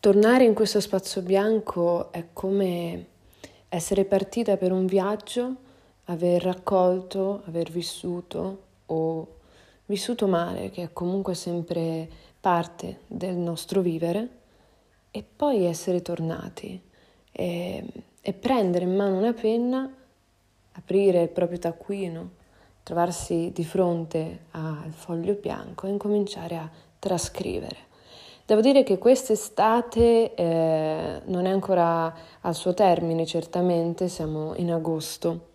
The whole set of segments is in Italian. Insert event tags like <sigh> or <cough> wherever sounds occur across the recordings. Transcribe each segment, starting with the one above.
Tornare in questo spazio bianco è come essere partita per un viaggio, aver raccolto, aver vissuto o vissuto male, che è comunque sempre parte del nostro vivere, e poi essere tornati e, e prendere in mano una penna, aprire il proprio taccuino, trovarsi di fronte al foglio bianco e incominciare a trascrivere. Devo dire che quest'estate eh, non è ancora al suo termine, certamente, siamo in agosto,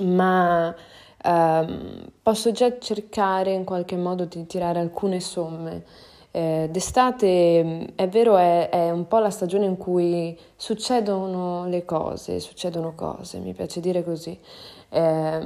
ma ehm, posso già cercare in qualche modo di tirare alcune somme. Eh, d'estate è vero, è, è, un po' la stagione in cui succedono le cose, succedono cose, mi piace dire così. Eh,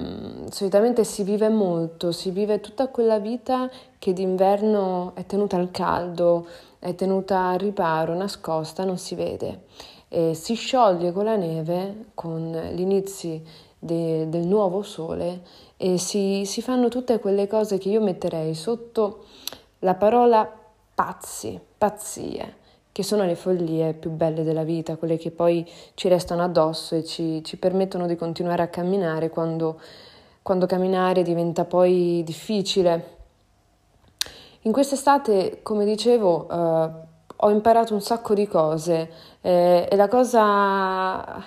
solitamente si vive molto, si vive tutta quella vita che d'inverno è tenuta al caldo, è tenuta al riparo, nascosta, non si vede. E si scioglie con la neve, con gli inizi de, del nuovo sole e si, si fanno tutte quelle cose che io metterei sotto la parola pazzi, pazzie che sono le follie più belle della vita, quelle che poi ci restano addosso e ci, ci permettono di continuare a camminare quando, quando camminare diventa poi difficile. In quest'estate, come dicevo, eh, ho imparato un sacco di cose eh, e la cosa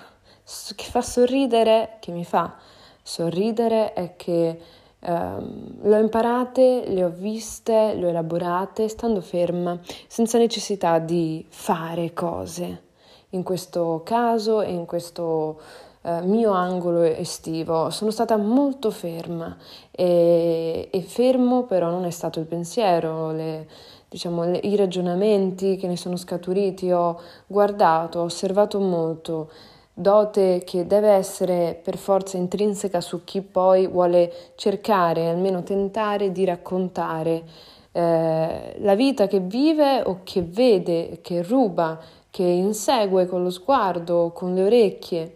che fa sorridere, che mi fa sorridere, è che Um, le ho imparate, le ho viste, le ho elaborate stando ferma, senza necessità di fare cose. In questo caso e in questo uh, mio angolo estivo sono stata molto ferma e, e, fermo però non è stato il pensiero, le, diciamo, le, i ragionamenti che ne sono scaturiti, ho guardato, ho osservato molto dote che deve essere per forza intrinseca su chi poi vuole cercare, almeno tentare di raccontare eh, la vita che vive o che vede, che ruba, che insegue con lo sguardo, con le orecchie.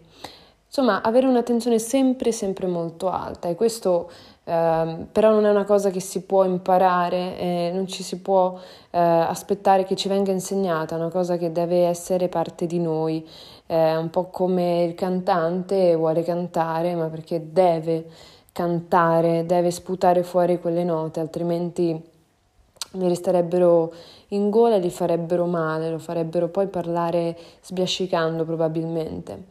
Insomma, avere un'attenzione sempre, sempre molto alta e questo eh, però non è una cosa che si può imparare, eh, non ci si può eh, aspettare che ci venga insegnata, è una cosa che deve essere parte di noi, è un po' come il cantante vuole cantare, ma perché deve cantare, deve sputare fuori quelle note, altrimenti mi resterebbero in gola e gli farebbero male, lo farebbero poi parlare sbiascicando probabilmente.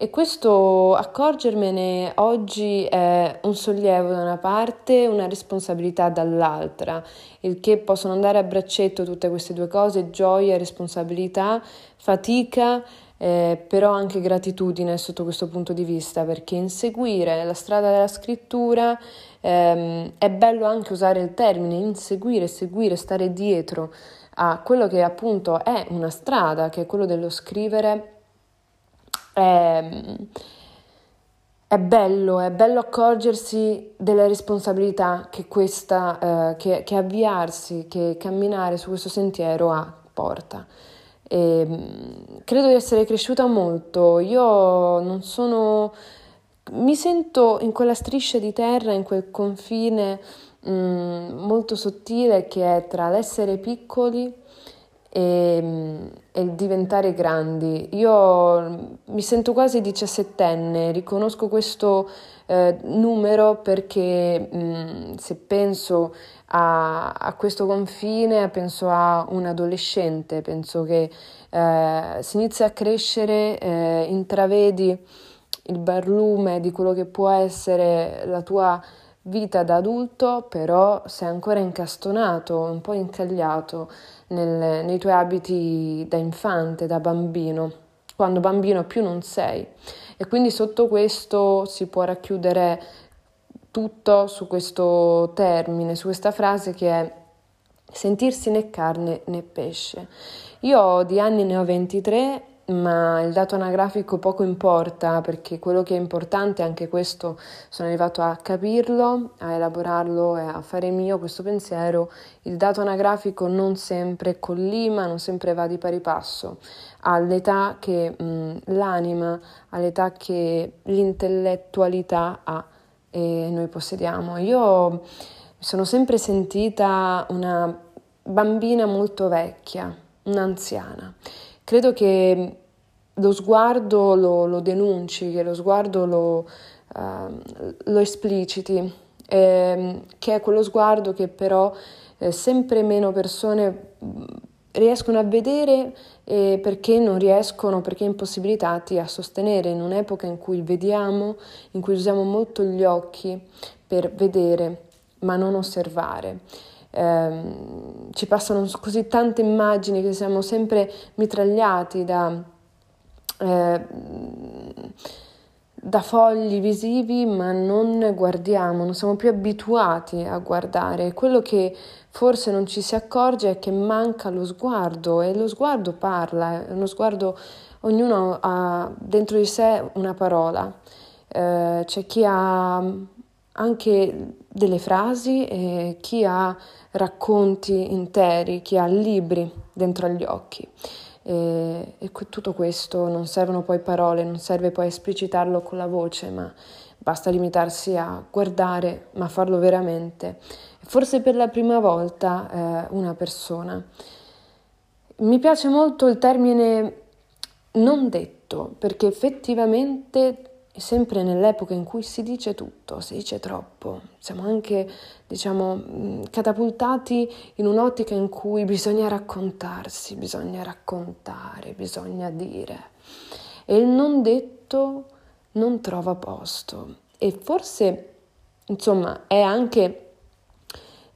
E questo accorgermene oggi è un sollievo da una parte, una responsabilità dall'altra, il che possono andare a braccetto tutte queste due cose, gioia, responsabilità, fatica, eh, però anche gratitudine sotto questo punto di vista, perché inseguire la strada della scrittura ehm, è bello anche usare il termine inseguire, seguire, stare dietro a quello che appunto è una strada, che è quello dello scrivere è, è bello, è bello accorgersi della responsabilità che questa, eh, che, che avviarsi, che camminare su questo sentiero ha, porta. E, credo di essere cresciuta molto, io non sono, mi sento in quella striscia di terra, in quel confine mh, molto sottile che è tra l'essere piccoli e, e diventare grandi. Io mi sento quasi diciassettenne, riconosco questo eh, numero perché mh, se penso a, a, questo confine, penso a un adolescente, penso che eh, si inizia a crescere, eh, intravedi il barlume di quello che può essere la tua vita da adulto, però sei ancora incastonato, un po' incagliato nel, nei tuoi abiti da infante, da bambino, quando bambino più non sei. E quindi sotto questo si può racchiudere tutto su questo termine, su questa frase che è sentirsi né carne né pesce. Io di anni ne ho 23 ma il dato anagrafico poco importa perché quello che è importante, anche questo sono arrivato a capirlo, a elaborarlo e a fare mio questo pensiero, il dato anagrafico non sempre collima, non sempre va di pari passo all'età che mh, l'anima, all'età che l'intellettualità ha e noi possediamo. Io mi sono sempre sentita una bambina molto vecchia un'anziana. Credo che lo sguardo lo, lo denunci, che lo sguardo lo, uh, lo espliciti, eh, che è quello sguardo che però eh, sempre meno persone mm, riescono a vedere eh, perché non riescono, perché impossibilitati a sostenere in un'epoca in cui vediamo, in cui usiamo molto gli occhi per vedere ma non osservare. Eh, ci passano così tante immagini che siamo sempre mitragliati da, eh, da fogli visivi, ma non guardiamo, non siamo più abituati a guardare. Quello che forse non ci si accorge è che manca lo sguardo e lo sguardo parla, è uno sguardo, ognuno ha dentro di sé una parola. Eh, c'è chi ha anche delle frasi e chi ha racconti interi, chi ha libri dentro agli occhi. E, e tutto questo non servono poi parole, non serve poi esplicitarlo con la voce, ma basta limitarsi a guardare, ma farlo veramente. Forse per la prima volta eh, una persona. Mi piace molto il termine non detto, perché effettivamente sempre nell'epoca in cui si dice tutto, si dice troppo, siamo anche, diciamo, mm, catapultati in un'ottica in cui bisogna raccontarsi, bisogna raccontare, bisogna dire. E il non detto non trova posto. E forse, insomma, è anche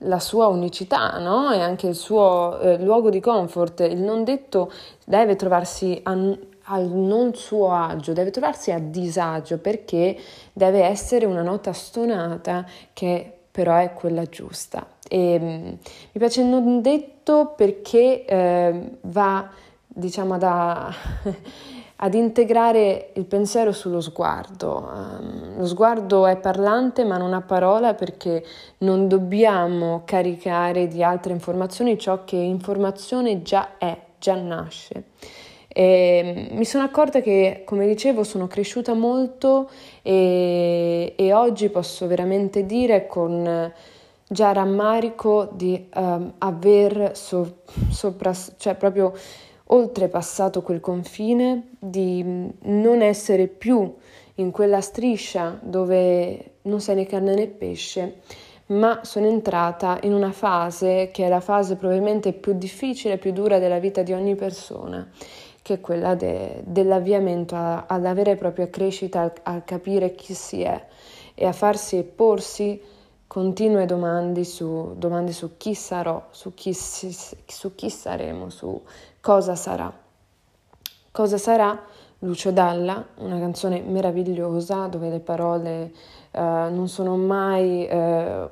la sua unicità, no? È anche il suo eh, luogo di comfort. Il non detto deve trovarsi a al non suo agio, deve trovarsi a disagio perché deve essere una nota stonata che però è quella giusta. E, mm, mi piace non detto perché eh, va, diciamo, da, <laughs> ad integrare il pensiero sullo sguardo. Um, lo sguardo è parlante ma non ha parola perché non dobbiamo caricare di altre informazioni ciò che informazione già è, già nasce. E mi sono accorta che, come dicevo, sono cresciuta molto e, e oggi posso veramente dire con già rammarico di um, aver so, sopra, cioè proprio oltrepassato quel confine, di non essere più in quella striscia dove non sei né carne né pesce, ma sono entrata in una fase che è la fase probabilmente più difficile, più dura della vita di ogni persona che è quella de, dell'avviamento alla vera e propria crescita, a, a capire chi si è e a farsi e porsi continue domande su, domande su chi sarò, su chi, su chi saremo, su cosa sarà. Cosa sarà? Lucio Dalla, una canzone meravigliosa dove le parole uh, non sono mai uh,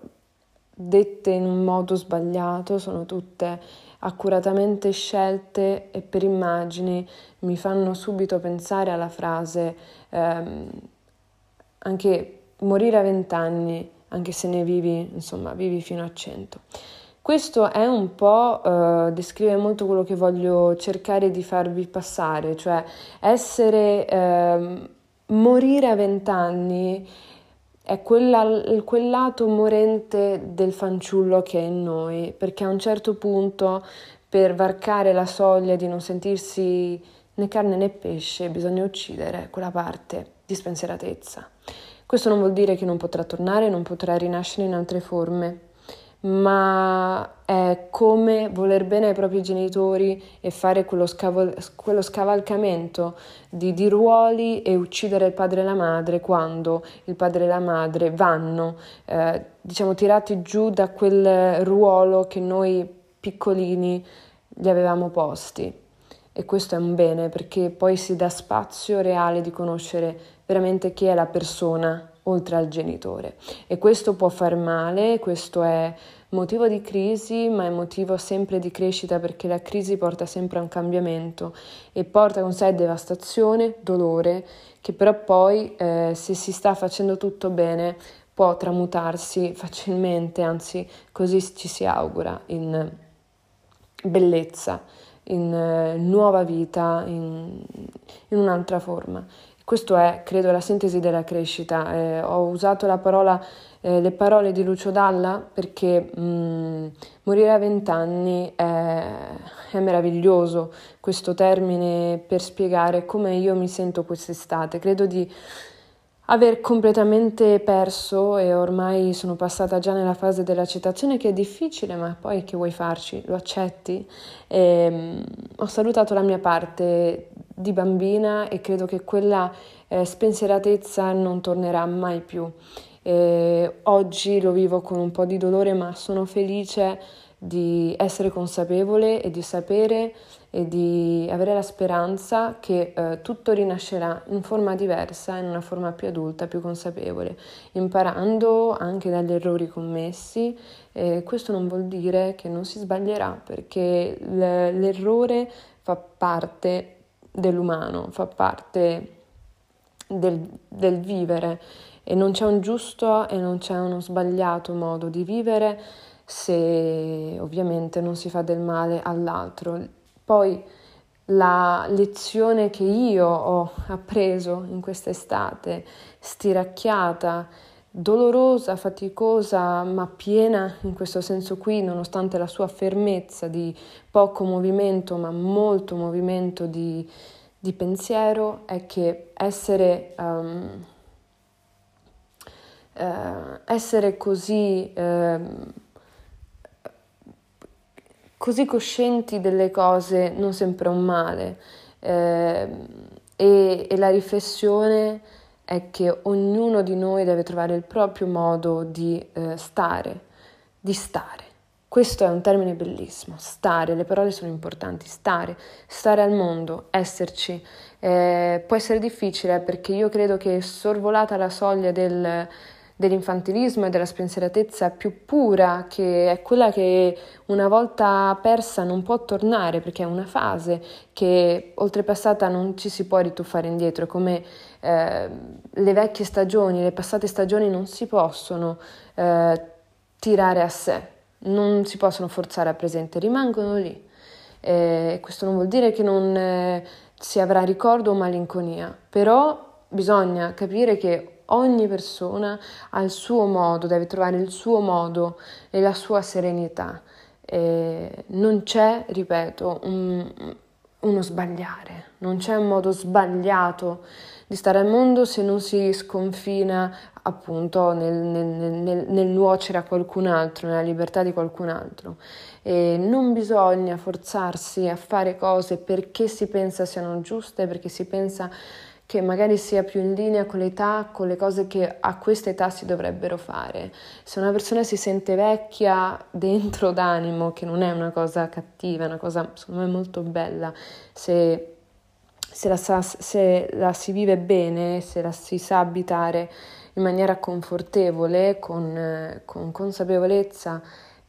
dette in un modo sbagliato, sono tutte accuratamente scelte e per immagini mi fanno subito pensare alla frase ehm, anche morire a vent'anni, anche se ne vivi, insomma, vivi fino a cento. Questo è un po', eh, descrive molto quello che voglio cercare di farvi passare, cioè essere, eh, morire a vent'anni è quella, quel lato morente del fanciullo che è in noi, perché a un certo punto per varcare la soglia di non sentirsi né carne né pesce bisogna uccidere quella parte di spensieratezza. Questo non vuol dire che non potrà tornare, non potrà rinascere in altre forme, ma è come voler bene ai propri genitori e fare quello, scavo- quello scavalcamento di, di, ruoli e uccidere il padre e la madre quando il padre e la madre vanno, eh, diciamo, tirati giù da quel ruolo che noi piccolini gli avevamo posti. E questo è un bene perché poi si dà spazio reale di conoscere veramente chi è la persona oltre al genitore. E questo può far male, questo è motivo di crisi, ma è motivo sempre di crescita perché la crisi porta sempre a un cambiamento e porta con sé devastazione, dolore, che però poi eh, se si sta facendo tutto bene può tramutarsi facilmente, anzi così ci si augura, in bellezza, in eh, nuova vita, in, in un'altra forma. Questo è, credo, la sintesi della crescita. Eh, ho usato la parola, eh, le parole di Lucio Dalla perché mh, mm, morire a vent'anni è, è meraviglioso questo termine per spiegare come io mi sento quest'estate. Credo di aver completamente perso e ormai sono passata già nella fase dell'accettazione che è difficile, ma poi che vuoi farci? Lo accetti? E, um, ho salutato la mia parte di bambina e credo che quella eh, spensieratezza non tornerà mai più. E oggi lo vivo con un po' di dolore, ma sono felice di essere consapevole e di sapere e di avere la speranza che eh, tutto rinascerà in forma diversa, in una forma più adulta, più consapevole, imparando anche dagli errori commessi. Eh, questo non vuol dire che non si sbaglierà, perché l'errore fa parte dell'umano, fa parte del, del vivere e non c'è un giusto e non c'è uno sbagliato modo di vivere se ovviamente non si fa del male all'altro. Poi la lezione che io ho appreso in quest'estate, stiracchiata, dolorosa, faticosa, ma piena in questo senso qui, nonostante la sua fermezza di poco movimento, ma molto movimento di, di pensiero, è che essere, um, uh, essere così... Uh, così coscienti delle cose non sempre un male eh, e, e la riflessione è che ognuno di noi deve trovare il proprio modo di eh, stare, di stare. Questo è un termine bellissimo, stare, le parole sono importanti, stare, stare al mondo, esserci. Eh, può essere difficile perché io credo che sorvolata la soglia del, dell'infantilismo e della spensieratezza più pura, che è quella che una volta persa non può tornare perché è una fase che oltrepassata non ci si può rituffare indietro, come eh, le vecchie stagioni, le passate stagioni non si possono eh, tirare a sé, non si possono forzare a presente, rimangono lì. Eh, questo non vuol dire che non eh, si avrà ricordo o malinconia, però bisogna capire che Ogni persona ha il suo modo, deve trovare il suo modo e la sua serenità. E non c'è, ripeto, un, uno sbagliare, non c'è un modo sbagliato di stare al mondo se non si sconfina appunto nel, nel, nel, nel, nuocere a qualcun altro, nella libertà di qualcun altro. E non bisogna forzarsi a fare cose perché si pensa siano giuste, perché si pensa che magari sia più in linea con l'età, con le cose che a questa età si dovrebbero fare. Se una persona si sente vecchia dentro d'animo, che non è una cosa cattiva, è una cosa secondo me molto bella, se, se, la, sa, se la si vive bene, se la si sa abitare in maniera confortevole, con, con consapevolezza,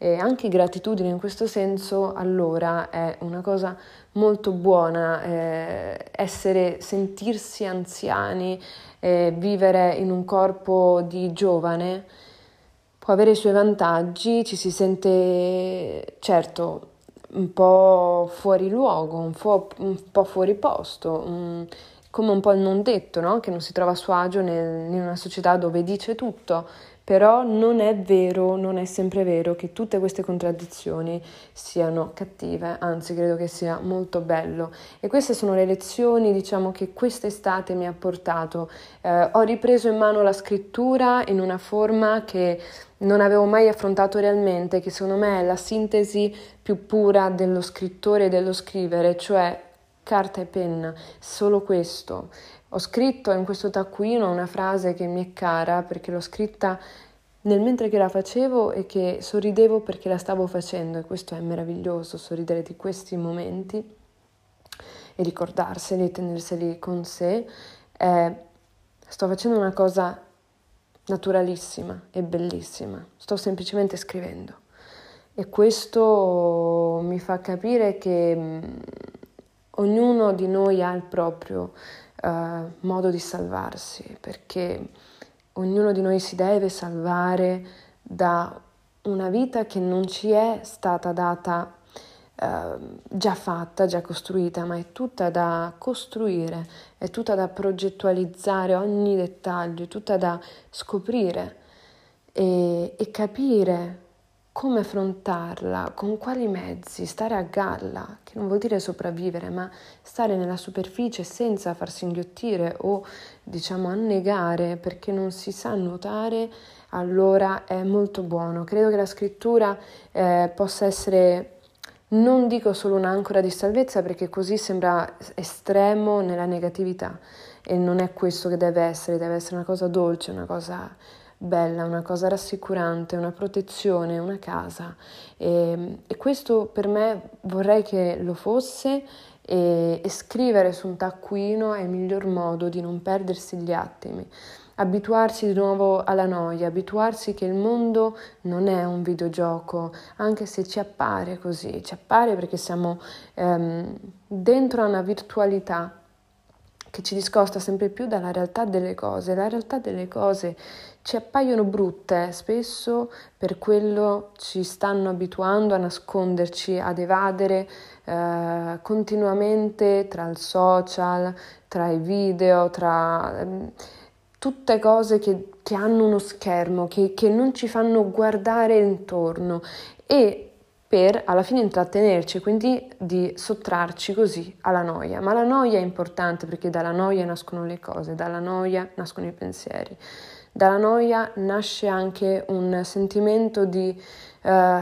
e anche gratitudine in questo senso, allora è una cosa molto buona eh, essere, sentirsi anziani, eh, vivere in un corpo di giovane può avere i suoi vantaggi, ci si sente certo un po' fuori luogo, un po', un po fuori posto, un, come un po' il non detto, no? che non si trova a suo agio nel, in una società dove dice tutto però non è vero, non è sempre vero che tutte queste contraddizioni siano cattive, anzi credo che sia molto bello. E queste sono le lezioni, diciamo, che quest'estate mi ha portato. Eh, ho ripreso in mano la scrittura in una forma che non avevo mai affrontato realmente, che secondo me è la sintesi più pura dello scrittore e dello scrivere, cioè carta e penna, solo questo. Ho scritto in questo taccuino una frase che mi è cara perché l'ho scritta nel mentre che la facevo e che sorridevo perché la stavo facendo e questo è meraviglioso, sorridere di questi momenti e ricordarseli, tenerseli con sé. Eh, sto facendo una cosa naturalissima e bellissima, sto semplicemente scrivendo e questo mi fa capire che mm, ognuno di noi ha il proprio uh, modo di salvarsi, perché ognuno di noi si deve salvare da una vita che non ci è stata data eh, già fatta, già costruita, ma è tutta da costruire, è tutta da progettualizzare ogni dettaglio, è tutta da scoprire e, e capire come affrontarla, con quali mezzi, stare a galla, che non vuol dire sopravvivere, ma stare nella superficie senza farsi inghiottire o diciamo annegare perché non si sa nuotare, allora è molto buono. Credo che la scrittura eh, possa essere, non dico solo un'ancora di salvezza perché così sembra estremo nella negatività e non è questo che deve essere, deve essere una cosa dolce, una cosa bella, una cosa rassicurante, una protezione, una casa. E, e questo per me vorrei che lo fosse e, e scrivere su un taccuino è il miglior modo di non perdersi gli attimi abituarsi di nuovo alla noia, abituarsi che il mondo non è un videogioco, anche se ci appare così, ci appare perché siamo ehm, dentro a una virtualità che ci discosta sempre più dalla realtà delle cose. La realtà delle cose ci appaiono brutte, spesso per quello ci stanno abituando a nasconderci, ad evadere eh, continuamente tra il social, tra i video, tra eh, tutte cose che, che, hanno uno schermo, che, che non ci fanno guardare intorno e per alla fine intrattenerci, quindi di sottrarci così alla noia. Ma la noia è importante perché dalla noia nascono le cose, dalla noia nascono i pensieri, dalla noia nasce anche un sentimento di eh,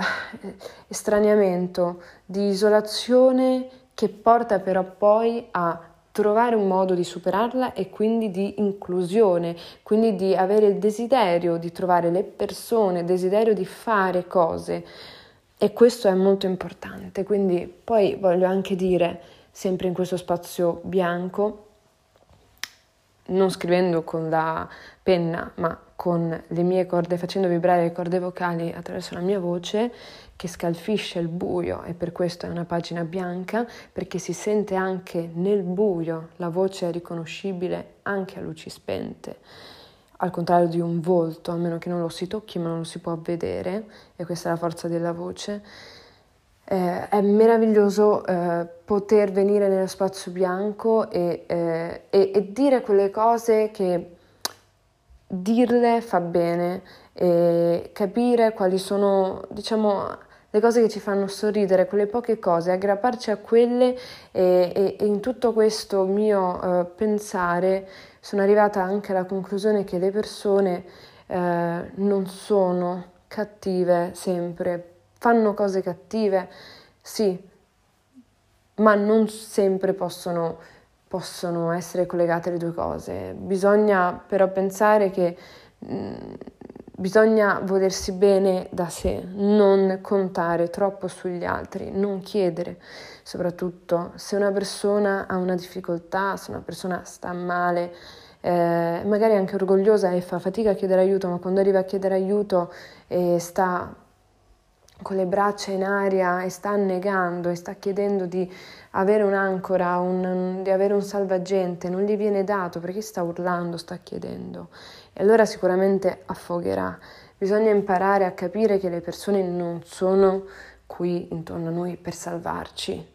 estraniamento, di isolazione che porta però poi a trovare un modo di superarla e quindi di inclusione, quindi di avere il desiderio di trovare le persone, desiderio di fare cose e questo è molto importante, quindi poi voglio anche dire, sempre in questo spazio bianco, non scrivendo con la penna, ma con le mie corde, facendo vibrare le corde vocali attraverso la mia voce, che scalfisce il buio e per questo è una pagina bianca, perché si sente anche nel buio, la voce è riconoscibile anche a luci spente al contrario di un volto, a meno che non lo si tocchi ma non lo si può vedere, e questa è la forza della voce. Eh, è meraviglioso eh, poter venire nello spazio bianco e, eh, e, e, dire quelle cose che dirle fa bene e capire quali sono, diciamo, le cose che ci fanno sorridere, quelle poche cose, aggrapparci a quelle e, e in tutto questo mio eh, pensare sono arrivata anche alla conclusione che le persone eh, non sono cattive sempre, fanno cose cattive, sì, ma non sempre possono, possono essere collegate le due cose. Bisogna però pensare che mh, mm, bisogna volersi bene da sé, non contare troppo sugli altri, non chiedere, soprattutto se una persona ha una difficoltà, se una persona sta male, eh, magari anche orgogliosa e fa fatica a chiedere aiuto, ma quando arriva a chiedere aiuto e sta con le braccia in aria e sta annegando e sta chiedendo di avere un'ancora, un, di avere un salvagente, non gli viene dato perché sta urlando, sta chiedendo. E allora sicuramente affogherà. Bisogna imparare a capire che le persone non sono qui intorno a noi per salvarci.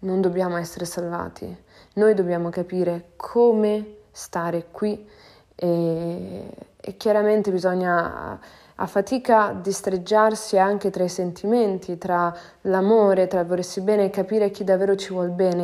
Non dobbiamo essere salvati. Noi dobbiamo capire come stare qui e, e chiaramente bisogna a fatica distreggiarsi anche tra i sentimenti, tra l'amore, tra il volersi bene e capire chi davvero ci vuol bene.